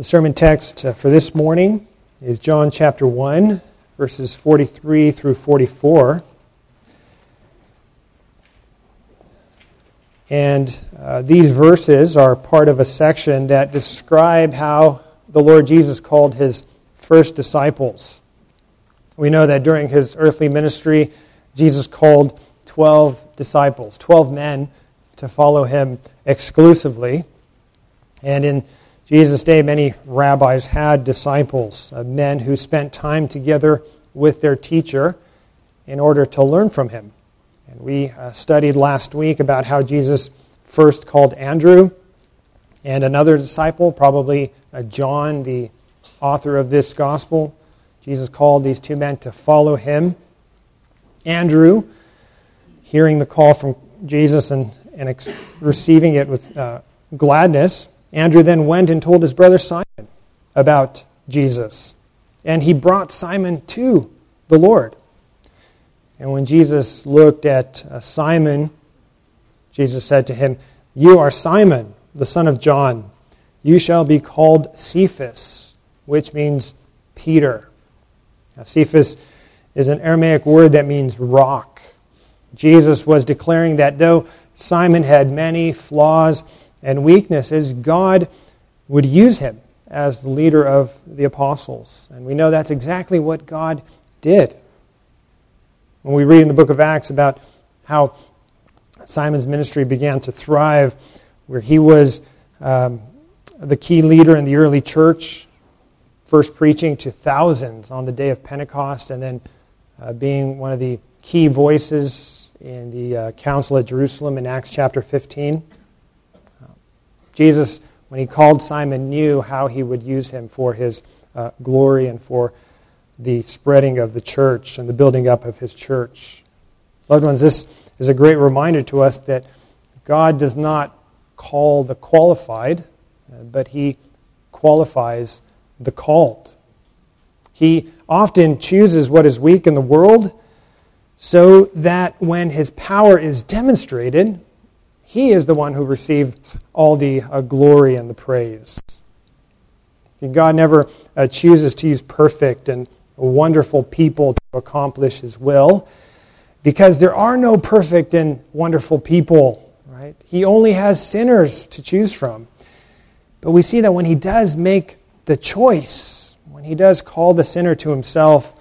The sermon text uh, for this morning is John chapter 1, verses 43 through 44. And uh, these verses are part of a section that describe how the Lord Jesus called his first disciples. We know that during his earthly ministry, Jesus called 12 disciples, 12 men, to follow him exclusively. And in Jesus' day, many rabbis had disciples, uh, men who spent time together with their teacher in order to learn from him. And we uh, studied last week about how Jesus first called Andrew and another disciple, probably uh, John, the author of this gospel. Jesus called these two men to follow him. Andrew, hearing the call from Jesus and, and ex- receiving it with uh, gladness, Andrew then went and told his brother Simon about Jesus. And he brought Simon to the Lord. And when Jesus looked at uh, Simon, Jesus said to him, You are Simon, the son of John. You shall be called Cephas, which means Peter. Now, Cephas is an Aramaic word that means rock. Jesus was declaring that though Simon had many flaws, and weaknesses, God would use him as the leader of the apostles. And we know that's exactly what God did. When we read in the book of Acts about how Simon's ministry began to thrive, where he was um, the key leader in the early church, first preaching to thousands on the day of Pentecost, and then uh, being one of the key voices in the uh, council at Jerusalem in Acts chapter 15. Jesus, when he called Simon, knew how he would use him for his uh, glory and for the spreading of the church and the building up of his church. Loved ones, this is a great reminder to us that God does not call the qualified, but he qualifies the called. He often chooses what is weak in the world so that when his power is demonstrated, he is the one who received all the uh, glory and the praise. God never uh, chooses to use perfect and wonderful people to accomplish His will because there are no perfect and wonderful people, right? He only has sinners to choose from. But we see that when He does make the choice, when He does call the sinner to Himself,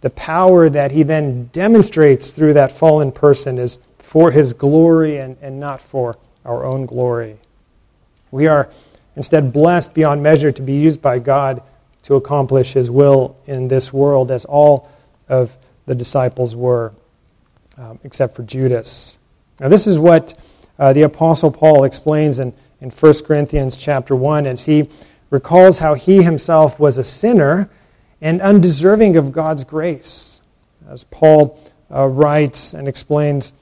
the power that He then demonstrates through that fallen person is for his glory and, and not for our own glory. We are instead blessed beyond measure to be used by God to accomplish his will in this world, as all of the disciples were, um, except for Judas. Now, this is what uh, the Apostle Paul explains in, in 1 Corinthians chapter 1 as he recalls how he himself was a sinner and undeserving of God's grace. As Paul uh, writes and explains,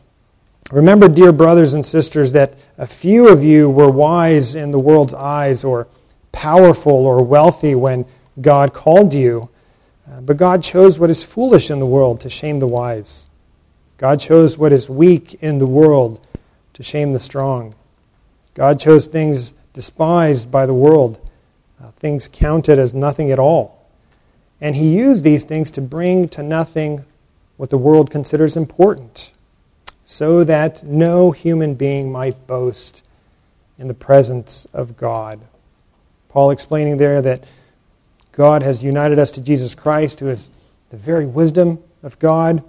Remember, dear brothers and sisters, that a few of you were wise in the world's eyes, or powerful or wealthy when God called you. Uh, but God chose what is foolish in the world to shame the wise. God chose what is weak in the world to shame the strong. God chose things despised by the world, uh, things counted as nothing at all. And He used these things to bring to nothing what the world considers important so that no human being might boast in the presence of God. Paul explaining there that God has united us to Jesus Christ, who is the very wisdom of God.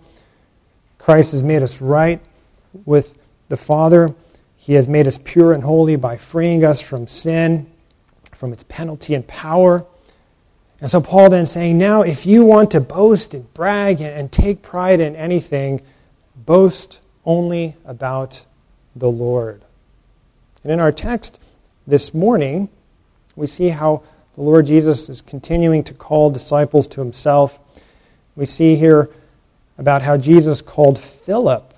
Christ has made us right with the Father. He has made us pure and holy by freeing us from sin, from its penalty and power. And so Paul then saying, now if you want to boast and brag and, take pride in anything, boast only about the Lord. And in our text this morning, we see how the Lord Jesus is continuing to call disciples to himself. We see here about how Jesus called Philip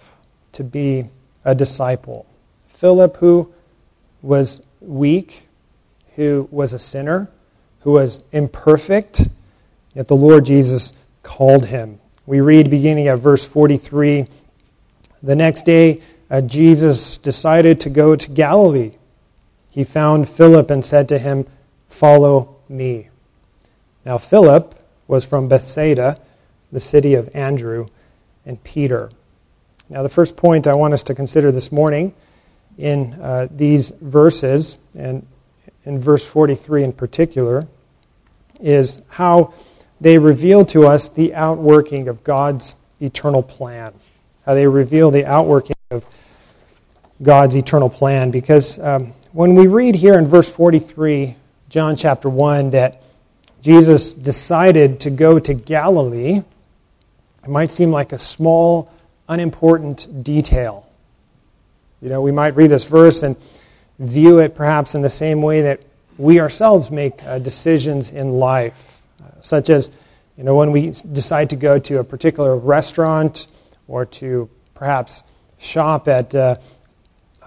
to be a disciple. Philip, who was weak, who was a sinner, who was imperfect, yet the Lord Jesus called him. We read beginning at verse 43 the next day, uh, Jesus decided to go to Galilee. He found Philip and said to him, Follow me. Now, Philip was from Bethsaida, the city of Andrew and Peter. Now, the first point I want us to consider this morning in uh, these verses, and in verse 43 in particular, is how they reveal to us the outworking of God's eternal plan. How they reveal the outworking of God's eternal plan. Because um, when we read here in verse 43, John chapter 1, that Jesus decided to go to Galilee, it might seem like a small, unimportant detail. You know, we might read this verse and view it perhaps in the same way that we ourselves make uh, decisions in life, uh, such as, you know, when we decide to go to a particular restaurant or to perhaps shop at uh,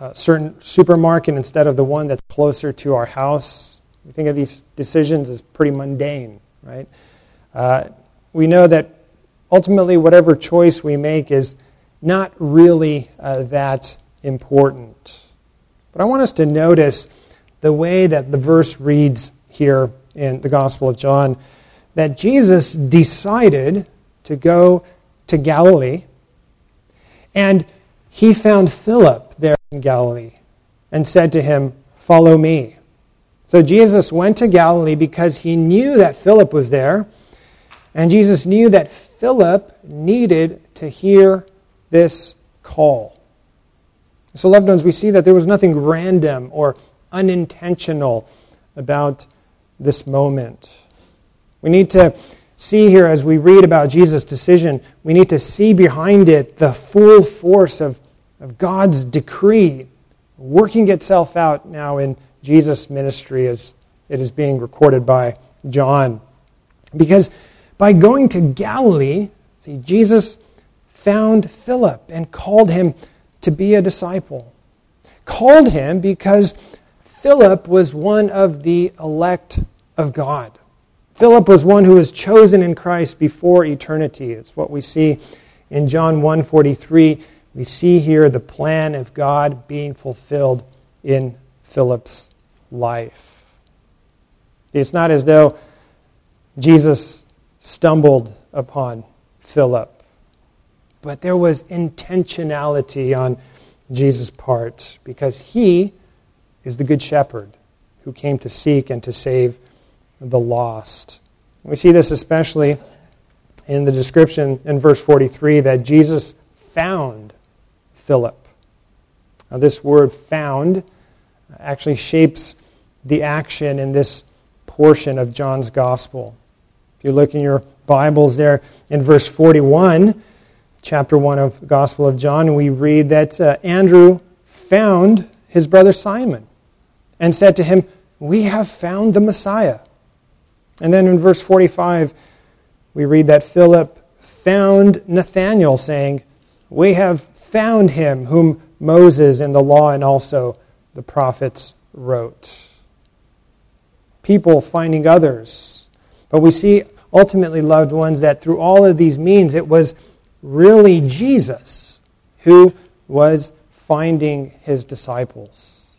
a certain supermarket instead of the one that's closer to our house. We think of these decisions as pretty mundane, right? Uh, we know that ultimately, whatever choice we make is not really uh, that important. But I want us to notice the way that the verse reads here in the Gospel of John that Jesus decided to go to Galilee and he found Philip there in Galilee and said to him, Follow me. So Jesus went to Galilee because he knew that Philip was there, and Jesus knew that Philip needed to hear this call. So, loved ones, we see that there was nothing random or unintentional about this moment. We need to see here as we read about Jesus' decision, we need to see behind it the full force of, of God's decree working itself out now in Jesus' ministry as it is being recorded by John. Because by going to Galilee, see, Jesus found Philip and called him to be a disciple. Called him because Philip was one of the elect of God. Philip was one who was chosen in Christ before eternity. It's what we see in John 1:43. We see here the plan of God being fulfilled in Philip's life. It's not as though Jesus stumbled upon Philip, but there was intentionality on Jesus' part because he is the Good Shepherd who came to seek and to save the lost. We see this especially in the description in verse 43 that Jesus found Philip. Now, this word found actually shapes the action in this portion of John's gospel. If you look in your Bibles there in verse 41, chapter 1 of the Gospel of John, we read that uh, Andrew found his brother Simon and said to him, We have found the Messiah. And then in verse 45, we read that Philip found Nathanael, saying, We have found him whom Moses and the law and also the prophets wrote. People finding others. But we see ultimately, loved ones, that through all of these means, it was really Jesus who was finding his disciples.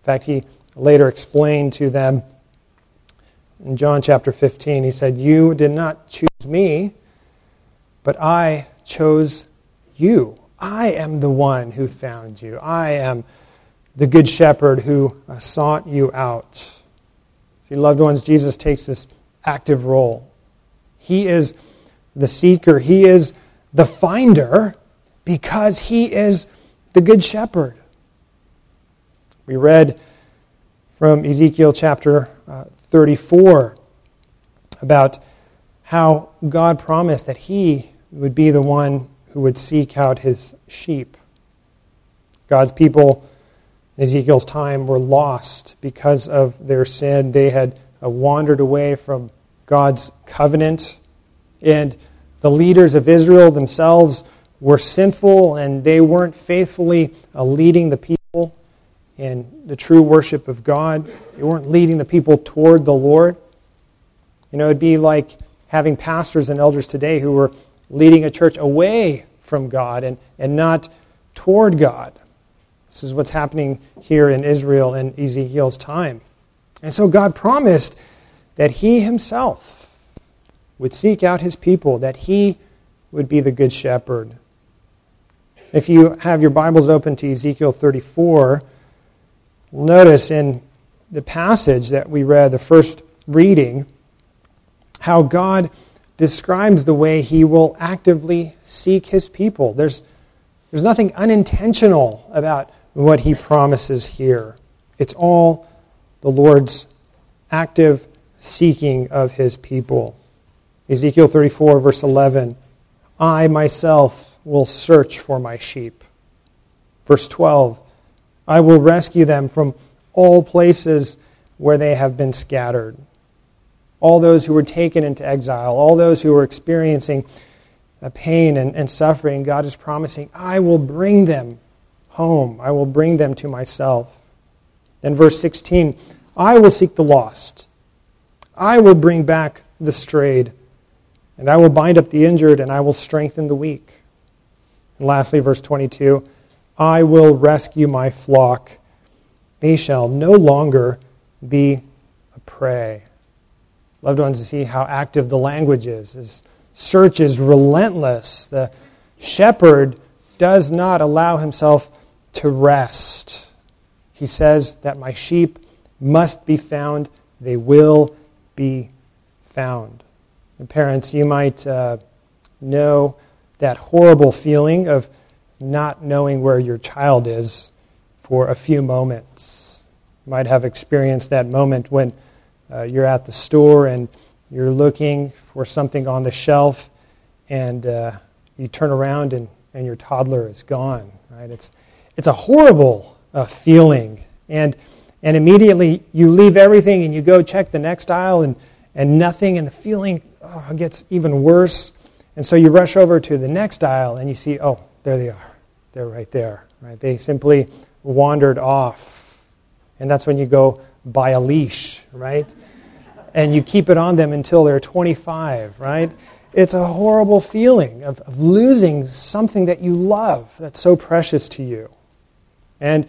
In fact, he later explained to them in John chapter 15, he said, You did not choose me, but I chose you. I am the one who found you. I am the good shepherd who uh, sought you out. See, loved ones, Jesus takes this active role. He is the seeker, He is the finder because He is the good shepherd. We read from Ezekiel chapter uh, 34 about how God promised that He would be the one who would seek out His sheep. God's people in Ezekiel's time were lost because of their sin. They had wandered away from God's covenant. And the leaders of Israel themselves were sinful and they weren't faithfully uh, leading the people in the true worship of God. They weren't leading the people toward the Lord. You know, it'd be like having pastors and elders today who were leading a church away from God and, and not toward God. This is what's happening here in Israel in Ezekiel's time. And so God promised that He Himself would seek out His people, that He would be the Good Shepherd. If you have your Bibles open to Ezekiel 34, notice in the passage that we read, the first reading, how God describes the way He will actively seek His people. There's, there's nothing unintentional about what He promises here. It's all the Lord's active seeking of his people. Ezekiel 34, verse 11 I myself will search for my sheep. Verse 12 I will rescue them from all places where they have been scattered. All those who were taken into exile, all those who were experiencing pain and, and suffering, God is promising, I will bring them home. I will bring them to myself. Then, verse 16 I will seek the lost, I will bring back the strayed, and I will bind up the injured, and I will strengthen the weak. And lastly, verse 22 I will rescue my flock. They shall no longer be a prey. Loved ones, see how active the language is. His search is relentless. The shepherd does not allow himself to rest. He says that my sheep must be found, they will be found. And parents, you might uh, know that horrible feeling of not knowing where your child is for a few moments. You might have experienced that moment when uh, you're at the store and you're looking for something on the shelf and uh, you turn around and, and your toddler is gone. Right? It's, it's a horrible uh, feeling. And, and immediately you leave everything and you go check the next aisle and, and nothing, and the feeling oh, gets even worse. And so you rush over to the next aisle and you see, oh, there they are. They're right there. Right? They simply wandered off. And that's when you go buy a leash, right? And you keep it on them until they're 25, right? It's a horrible feeling of, of losing something that you love that's so precious to you. And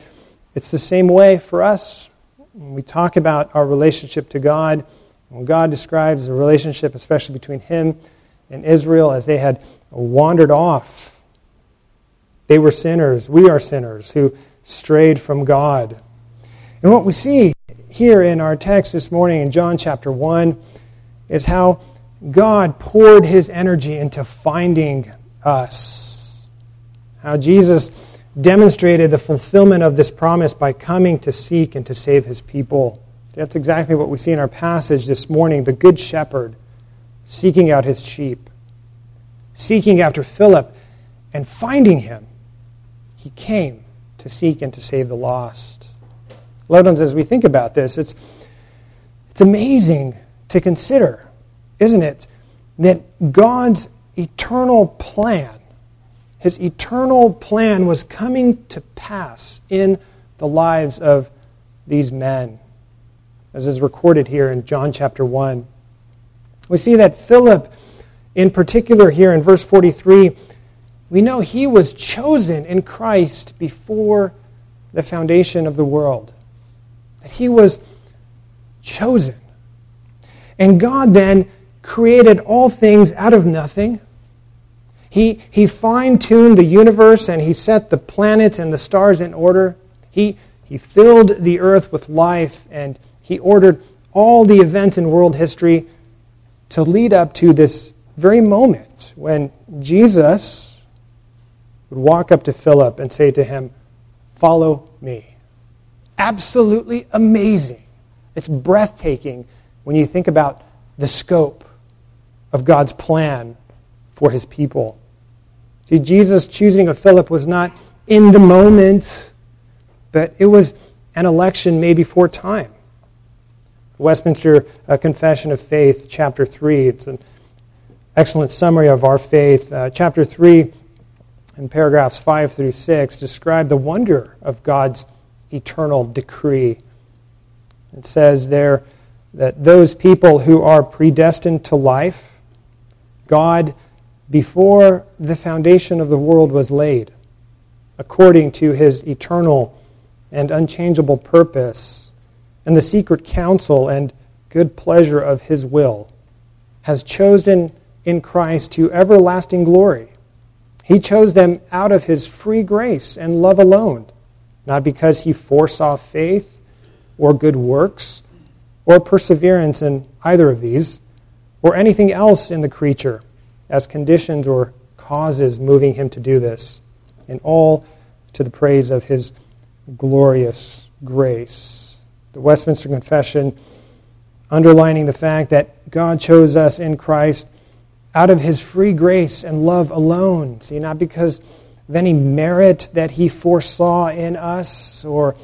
it's the same way for us when we talk about our relationship to God. When God describes the relationship, especially between Him and Israel, as they had wandered off, they were sinners. We are sinners who strayed from God. And what we see here in our text this morning in John chapter 1 is how God poured His energy into finding us. How Jesus demonstrated the fulfillment of this promise by coming to seek and to save his people. That's exactly what we see in our passage this morning the Good Shepherd seeking out his sheep, seeking after Philip, and finding him. He came to seek and to save the lost. Loved as we think about this, it's, it's amazing to consider, isn't it, that God's eternal plan his eternal plan was coming to pass in the lives of these men, as is recorded here in John chapter 1. We see that Philip, in particular, here in verse 43, we know he was chosen in Christ before the foundation of the world. That he was chosen. And God then created all things out of nothing he, he fine tuned the universe and he set the planets and the stars in order. He, he filled the earth with life and he ordered all the events in world history to lead up to this very moment when Jesus would walk up to Philip and say to him, Follow me. Absolutely amazing. It's breathtaking when you think about the scope of God's plan for his people. See, Jesus choosing of Philip was not in the moment, but it was an election made before time. Westminster uh, Confession of Faith, chapter 3. It's an excellent summary of our faith. Uh, chapter 3, in paragraphs 5 through 6, describe the wonder of God's eternal decree. It says there that those people who are predestined to life, God before the foundation of the world was laid, according to his eternal and unchangeable purpose, and the secret counsel and good pleasure of his will, has chosen in Christ to everlasting glory. He chose them out of his free grace and love alone, not because he foresaw faith or good works or perseverance in either of these or anything else in the creature as conditions or causes moving him to do this, and all to the praise of his glorious grace. The Westminster Confession underlining the fact that God chose us in Christ out of his free grace and love alone. See, not because of any merit that he foresaw in us or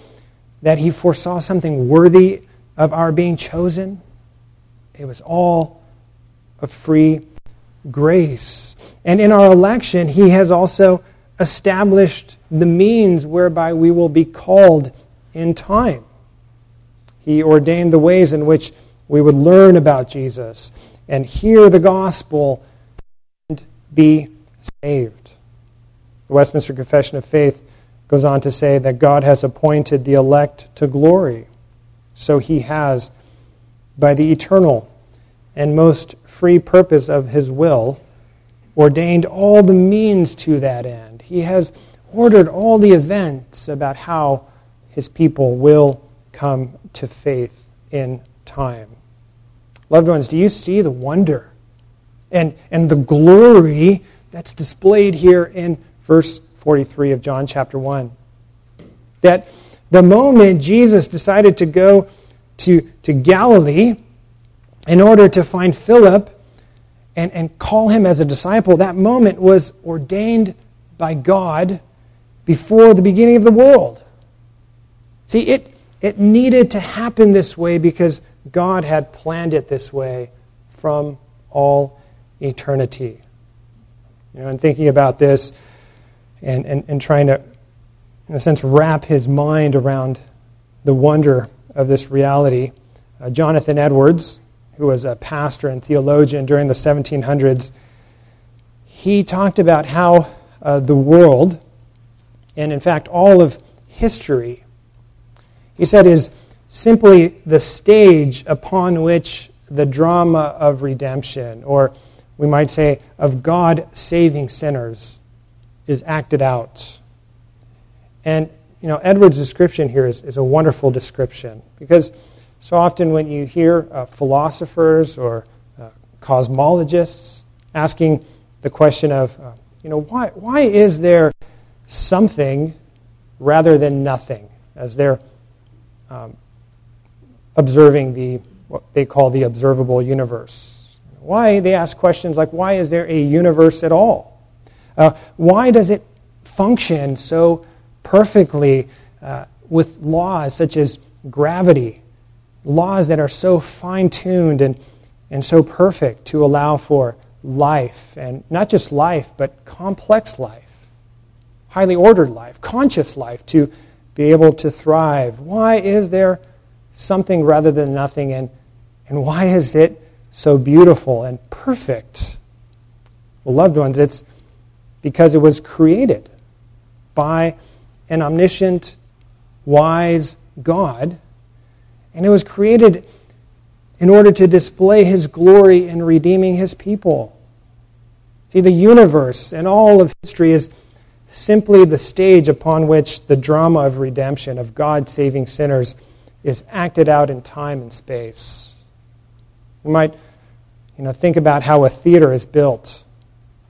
that he foresaw something worthy of our being chosen. It was all of free grace. And in our election, he has also established the means whereby we will be called in time. He ordained the ways in which we would learn about Jesus and hear the gospel and be saved. The Westminster Confession of Faith goes on to say that God has appointed the elect to glory. So he has, by the eternal and most free purpose of his will, ordained all the means to that end. He has ordered all the events about how his people will come to faith in time. Loved ones, do you see the wonder and, and the glory that's displayed here in verse 43 of John chapter 1? That the moment Jesus decided to go to, to Galilee in order to find Philip and, and call him as a disciple, that moment was ordained by God before the beginning of the world. See, it, it needed to happen this way because God had planned it this way from all eternity. You know, and thinking about this and, and, and trying to, in a sense, wrap his mind around the wonder of this reality, uh, Jonathan Edwards, who was a pastor and theologian during the 1700s, he talked about how uh, the world, and in fact all of history, he said, is simply the stage upon which the drama of redemption, or we might say of God saving sinners, is acted out. And, you know, Edward's description here is, is a wonderful description because so often when you hear uh, philosophers or uh, cosmologists asking the question of, uh, you know, why, why is there something rather than nothing as they're um, observing the what they call the observable universe. Why they ask questions like why is there a universe at all? Uh, why does it function so perfectly uh, with laws such as gravity, laws that are so fine tuned and, and so perfect to allow for life, and not just life, but complex life, highly ordered life, conscious life to be able to thrive? Why is there something rather than nothing. And, and why is it so beautiful and perfect? Well, loved ones, it's because it was created by an omniscient, wise God. And it was created in order to display his glory in redeeming his people. See, the universe and all of history is simply the stage upon which the drama of redemption, of God saving sinners, is acted out in time and space. We might you know, think about how a theater is built,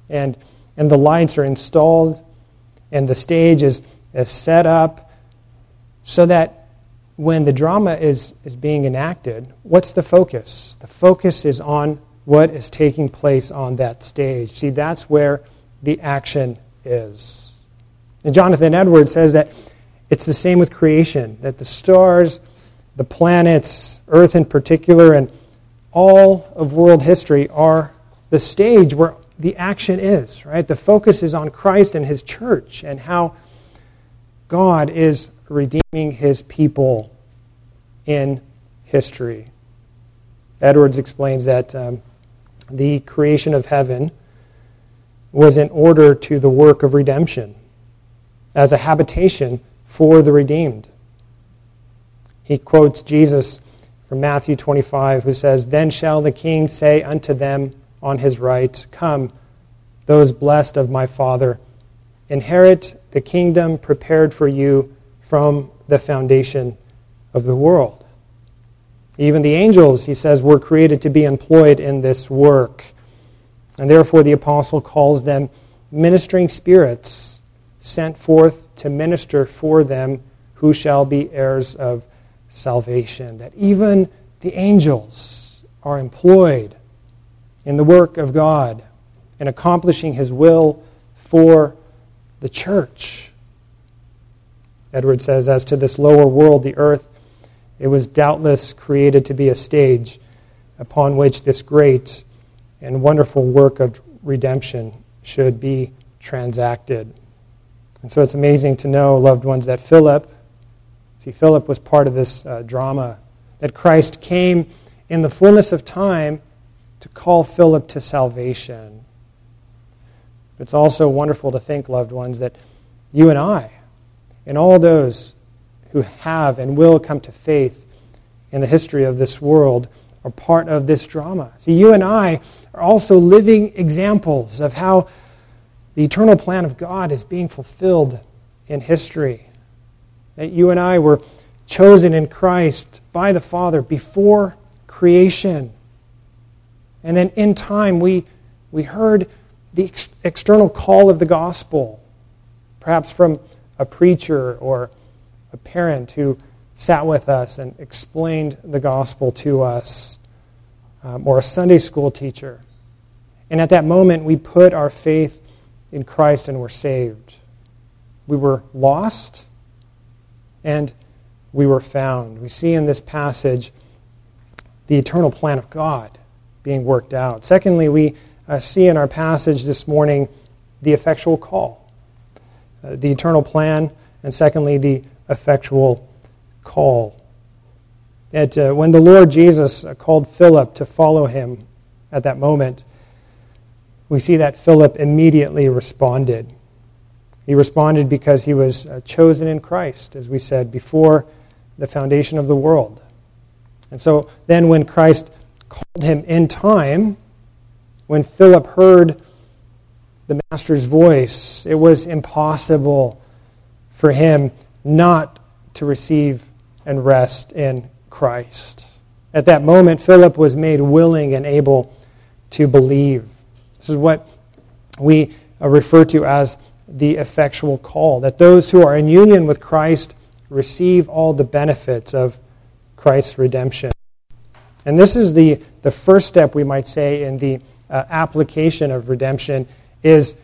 and, and the lights are installed, and the stage is, is set up so that when the drama is, is being enacted, what's the focus? The focus is on what is taking place on that stage. See, that's where the action is. And Jonathan Edwards says that it's the same with creation, that the stars the planets, Earth in particular, and all of world history are the stage where the action is, right? The focus is on Christ and his church and how God is redeeming his people in history. Edwards explains that um, the creation of heaven was in order to the work of redemption as a habitation for the redeemed. He quotes Jesus from Matthew 25, who says, Then shall the king say unto them on his right, Come, those blessed of my Father, inherit the kingdom prepared for you from the foundation of the world. Even the angels, he says, were created to be employed in this work. And therefore, the apostle calls them ministering spirits sent forth to minister for them who shall be heirs of salvation. That even the angels are employed in the work of God in accomplishing his will for the church. Edward says, as to this lower world, the earth, it was doubtless created to be a stage upon which this great and wonderful work of redemption should be transacted. And so it's amazing to know, loved ones, that Philip, see, Philip was part of this uh, drama, that Christ came in the fullness of time to call Philip to salvation. It's also wonderful to think, loved ones, that you and I, and all those who have and will come to faith in the history of this world, are part of this drama. See, you and I are also living examples of how the eternal plan of God is being fulfilled in history. That you and I were chosen in Christ by the Father before creation. And then in time, we, we heard the ex- external call of the gospel, perhaps from a preacher or a parent who sat with us and explained the gospel to us, um, or a Sunday school teacher. And at that moment, we put our faith in Christ and were saved. We were lost and we were found. We see in this passage the eternal plan of God being worked out. Secondly, we uh, see in our passage this morning the effectual call, uh, the eternal plan, and secondly, the effectual call. That uh, when the Lord Jesus uh, called Philip to follow him at that moment, we see that Philip immediately responded. He responded because he was uh, chosen in Christ, as we said, before the foundation of the world. And so then, when Christ called him in time, when Philip heard the Master's voice, it was impossible for him not to receive and rest in Christ. At that moment, Philip was made willing and able to believe. This is what we uh, refer to as the effectual call that those who are in union with Christ receive all the benefits of Christ's redemption. And this is the, the first step, we might say, in the uh, application of redemption is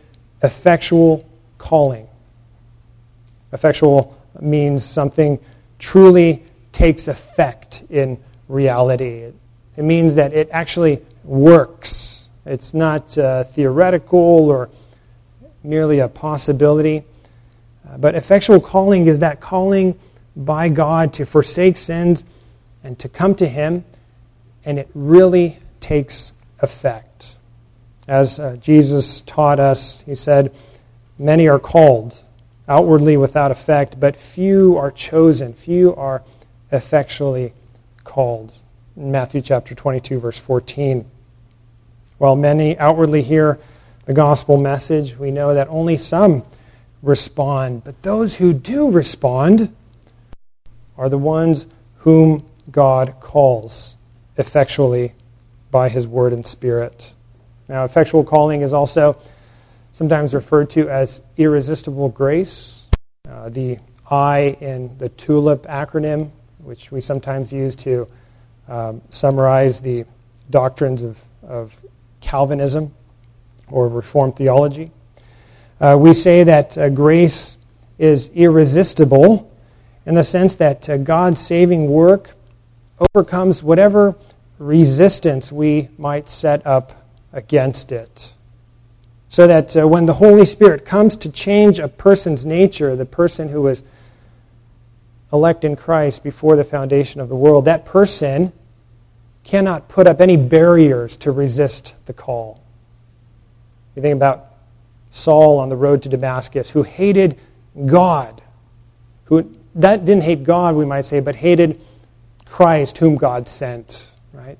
effectual calling. Effectual means something truly takes effect in reality. It, means that it actually works. It's not uh, theoretical or merely a possibility. Uh, but effectual calling is that calling by God to forsake sins and to come to Him, and it really takes effect. As uh, Jesus taught us, He said, Many are called, outwardly without effect, but few are chosen, few are effectually called. In Matthew chapter 22, verse 14. While many outwardly hear the gospel message, we know that only some respond. But those who do respond are the ones whom God calls effectually by his word and spirit. Now, effectual calling is also sometimes referred to as irresistible grace. Uh, the I in the TULIP acronym, which we sometimes use to um, summarize the doctrines of, of Calvinism or Reformed theology. Uh, we say that uh, grace is irresistible in the sense that uh, God's saving work overcomes whatever resistance we might set up against it. So that uh, when the Holy Spirit comes to change a person's nature, the person who was elect in Christ before the foundation of the world, that person cannot put up any barriers to resist the call. You think about Saul on the road to Damascus, who hated God, who that didn't hate God, we might say, but hated Christ, whom God sent, right,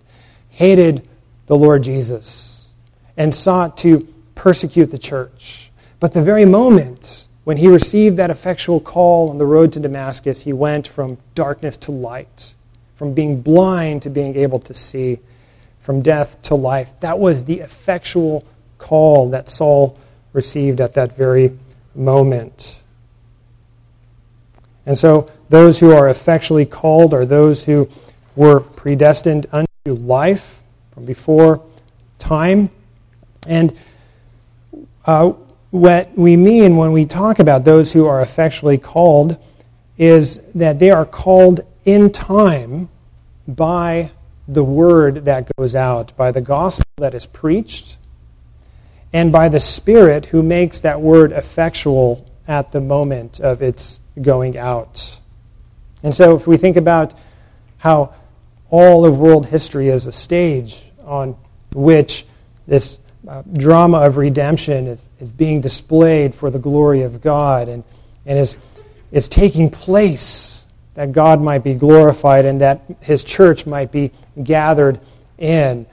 hated the Lord Jesus and sought to persecute the church. But the very moment when he received that effectual call on the road to Damascus, he went from darkness to light, from being blind to being able to see, from death to life. That was the effectual call that Saul received at that very moment. And so, those who are effectually called are those who were predestined unto life from before time. And uh, what we mean when we talk about those who are effectually called is that they are called in time by the word that goes out, by the gospel that is preached, and by the Spirit who makes that word effectual at the moment of its going out. And so, if we think about how all of world history is a stage on which this uh, drama of redemption is, is being displayed for the glory of God and, and is, is taking place that God might be glorified and that his church might be gathered in.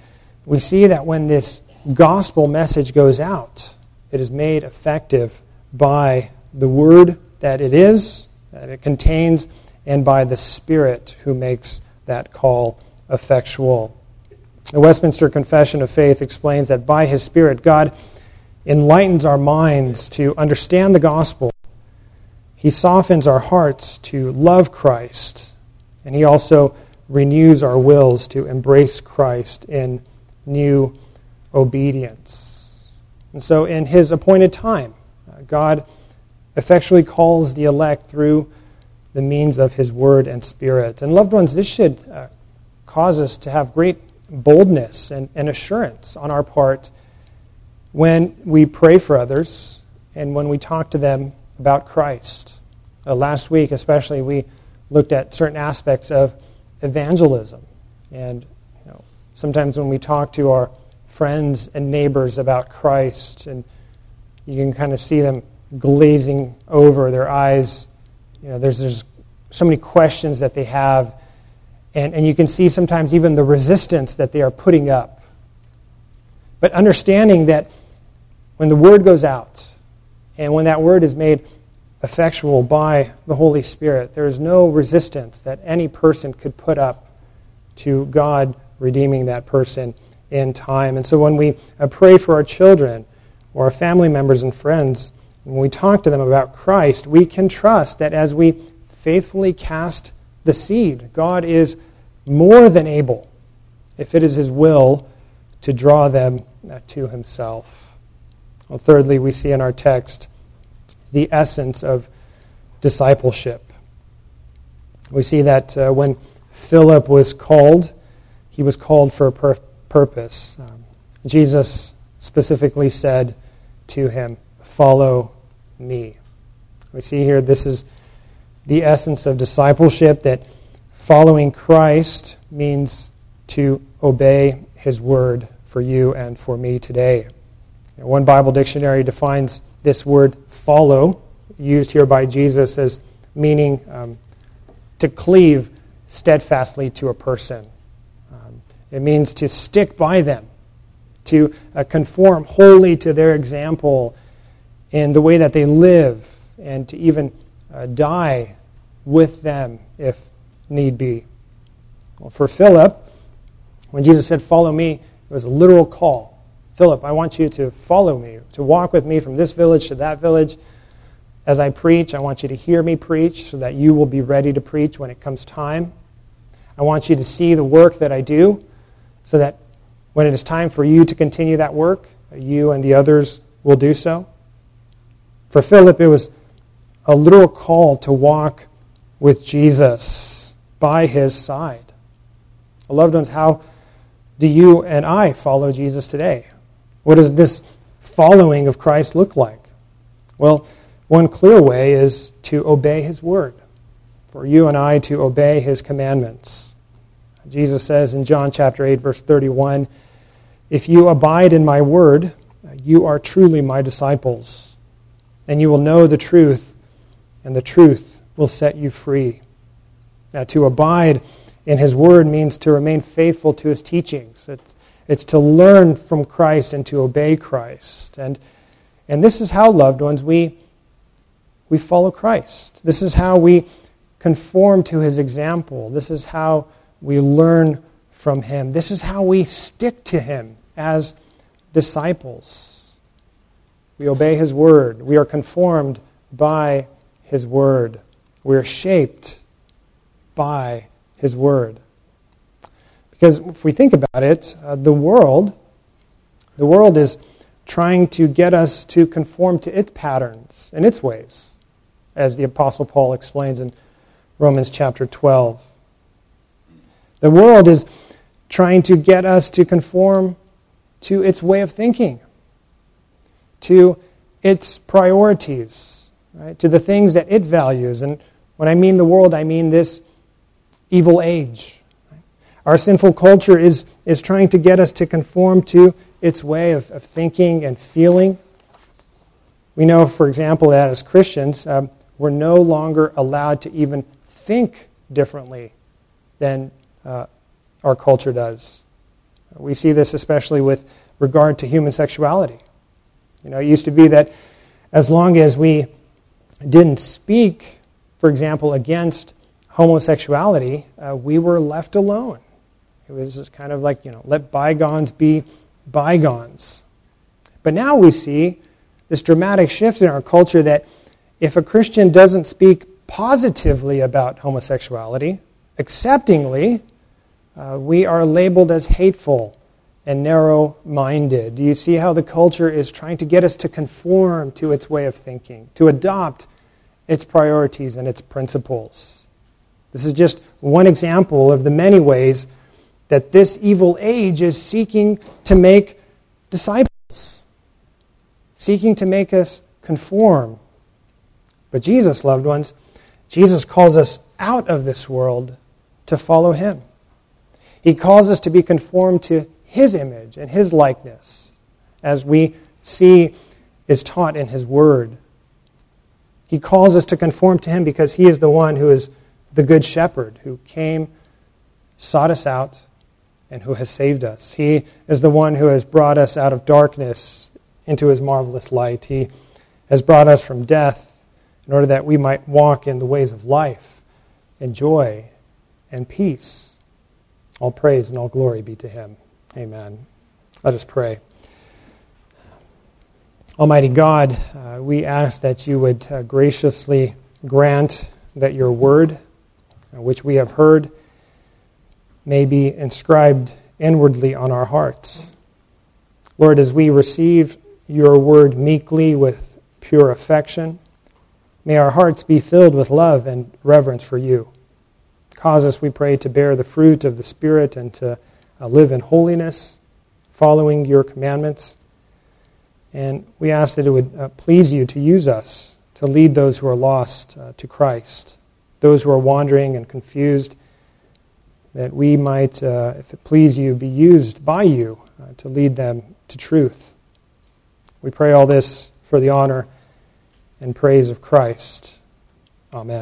We see that when this gospel message goes out, it is made effective by the word that it is, that it contains, and by the Spirit who makes that call effectual. The Westminster Confession of Faith explains that by His Spirit, God enlightens our minds to understand the gospel. He softens our hearts to love Christ, and He also renews our wills to embrace Christ in new obedience. And so, in His appointed time, uh, God effectually calls the elect through the means of His Word and Spirit. And, loved ones, this should uh, cause us to have great boldness and, and assurance on our part when we pray for others and when we talk to them about Christ. Uh, last week, especially, we looked at certain aspects of evangelism. And you know, sometimes when we talk to our friends and neighbors about Christ, and you can kind of see them glazing over their eyes. You know, there's, there's so many questions that they have and, and you can see sometimes even the resistance that they are putting up. But understanding that when the word goes out, and when that word is made effectual by the Holy Spirit, there is no resistance that any person could put up to God redeeming that person in time. And so when we uh, pray for our children or our family members and friends, when we talk to them about Christ, we can trust that as we faithfully cast the seed. God is more than able, if it is His will, to draw them to Himself. Well, thirdly, we see in our text the essence of discipleship. We see that uh, when Philip was called, he was called for a pur- purpose. Um, Jesus specifically said to him, Follow me. We see here this is the essence of discipleship that following Christ means to obey his word for you and for me today. One Bible dictionary defines this word follow, used here by Jesus, as meaning um, to cleave steadfastly to a person. It means to stick by them, to uh, conform wholly to their example in the way that they live, and to even uh, die with them if need be. Well, for Philip, when Jesus said, Follow me, it was a literal call. Philip, I want you to follow me, to walk with me from this village to that village. As I preach, I want you to hear me preach so that you will be ready to preach when it comes time. I want you to see the work that I do so that when it is time for you to continue that work, you and the others will do so. For Philip, it was a literal call to walk with Jesus by his side. Loved ones, how do you and I follow Jesus today? What does this following of Christ look like? Well, one clear way is to obey his word, for you and I to obey his commandments. Jesus says in John chapter 8 verse 31, "If you abide in my word, you are truly my disciples, and you will know the truth, and the truth will set you free. Now, to abide in His Word means to remain faithful to His teachings. It's, it's to learn from Christ and to obey Christ. And, and this is how, loved ones, we, we follow Christ. This is how we conform to His example. This is how we learn from Him. This is how we stick to Him as disciples. We obey His Word. We are conformed by His Word. We are shaped by his Word. Because if we think about it, uh, the world, the world is trying to get us to conform to its patterns and its ways, as the Apostle Paul explains in Romans chapter 12. The world is trying to get us to conform to its way of thinking, to its priorities, right? to the things that it values. And when I mean the world, I mean this evil age. Our sinful culture is, is trying to get us to conform to its way of, of thinking and feeling. We know, for example, that as Christians, um, we're no longer allowed to even think differently than uh, our culture does. We see this especially with regard to human sexuality. You know, it used to be that as long as we didn't speak, for example, against homosexuality, uh, we were left alone. It was just kind of like, you know, let bygones be bygones. But now we see this dramatic shift in our culture that if a Christian doesn't speak positively about homosexuality, acceptingly, uh, we are labeled as hateful and narrow minded. Do you see how the culture is trying to get us to conform to its way of thinking, to adopt its priorities and its principles? This is just one example of the many ways that this evil age is seeking to make disciples, seeking to make us conform. But Jesus, loved ones, Jesus calls us out of this world to follow him. He calls us to be conformed to his image and his likeness, as we see is taught in his word. He calls us to conform to him because he is the one who is the Good Shepherd who came, sought us out, and who has saved us. He is the one who has brought us out of darkness into his marvelous light. He has brought us from death in order that we might walk in the ways of life and joy and peace. All praise and all glory be to him. Amen. Let us pray. Almighty God, uh, we ask that you would uh, graciously grant that your word which we have heard may be inscribed inwardly on our hearts. Lord, as we receive your word meekly with pure affection, may our hearts be filled with love and reverence for you. Cause us, we pray, to bear the fruit of the Spirit and to uh, live in holiness, following your commandments. And we ask that it would uh, please you to use us to lead those who are lost uh, to Christ those who are wandering and confused, that we might, uh, if it please you, be used by you uh, to lead them to truth. We pray all this for the honor and praise of Christ. Amen.